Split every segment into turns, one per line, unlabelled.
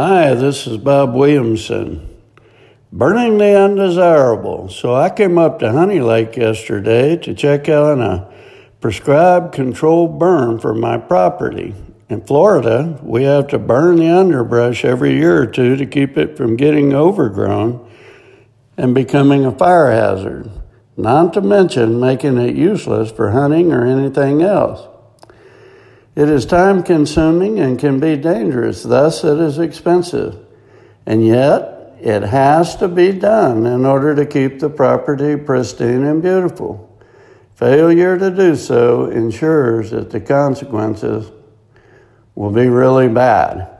Hi, this is Bob Williamson. Burning the undesirable. So I came up to Honey Lake yesterday to check out a prescribed controlled burn for my property. In Florida, we have to burn the underbrush every year or two to keep it from getting overgrown and becoming a fire hazard, not to mention making it useless for hunting or anything else. It is time consuming and can be dangerous, thus, it is expensive. And yet, it has to be done in order to keep the property pristine and beautiful. Failure to do so ensures that the consequences will be really bad.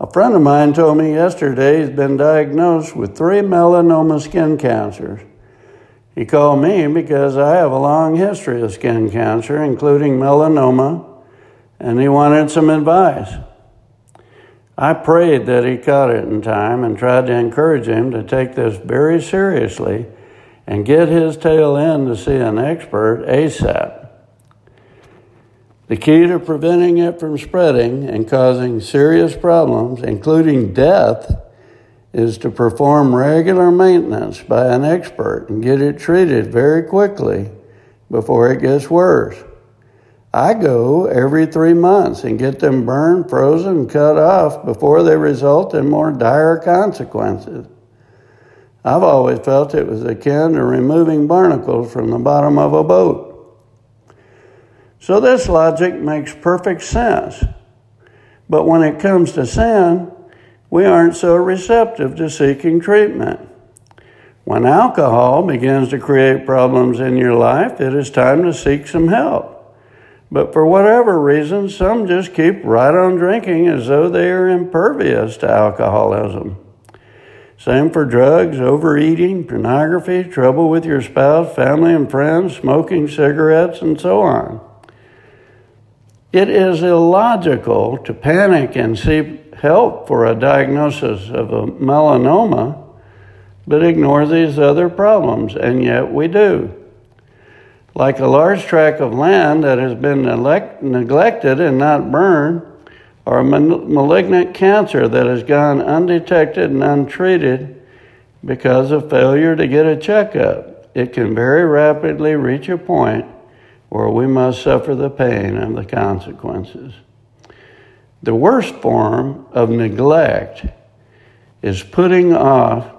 A friend of mine told me yesterday he's been diagnosed with three melanoma skin cancers. He called me because I have a long history of skin cancer, including melanoma and he wanted some advice. I prayed that he caught it in time and tried to encourage him to take this very seriously and get his tail in to see an expert ASAP. The key to preventing it from spreading and causing serious problems, including death, is to perform regular maintenance by an expert and get it treated very quickly before it gets worse. I go every three months and get them burned, frozen, cut off before they result in more dire consequences. I've always felt it was akin to removing barnacles from the bottom of a boat. So this logic makes perfect sense. But when it comes to sin, we aren't so receptive to seeking treatment. When alcohol begins to create problems in your life, it is time to seek some help. But for whatever reason, some just keep right on drinking as though they are impervious to alcoholism. Same for drugs, overeating, pornography, trouble with your spouse, family and friends, smoking cigarettes, and so on. It is illogical to panic and seek help for a diagnosis of a melanoma, but ignore these other problems, and yet we do like a large tract of land that has been neglected and not burned, or a malignant cancer that has gone undetected and untreated because of failure to get a checkup. It can very rapidly reach a point where we must suffer the pain and the consequences. The worst form of neglect is putting off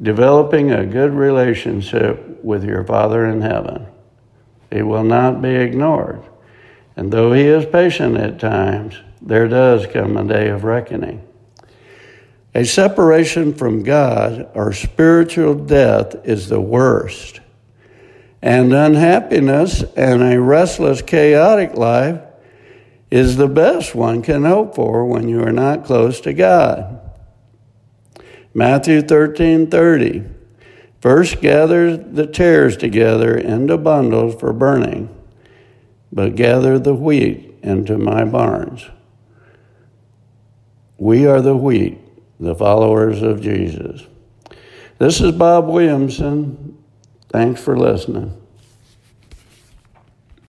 developing a good relationship with your Father in heaven. He will not be ignored. And though he is patient at times, there does come a day of reckoning. A separation from God or spiritual death is the worst. And unhappiness and a restless, chaotic life is the best one can hope for when you are not close to God. Matthew 13 30. First gather the tares together into bundles for burning, but gather the wheat into my barns. We are the wheat, the followers of Jesus. This is Bob Williamson. Thanks for listening.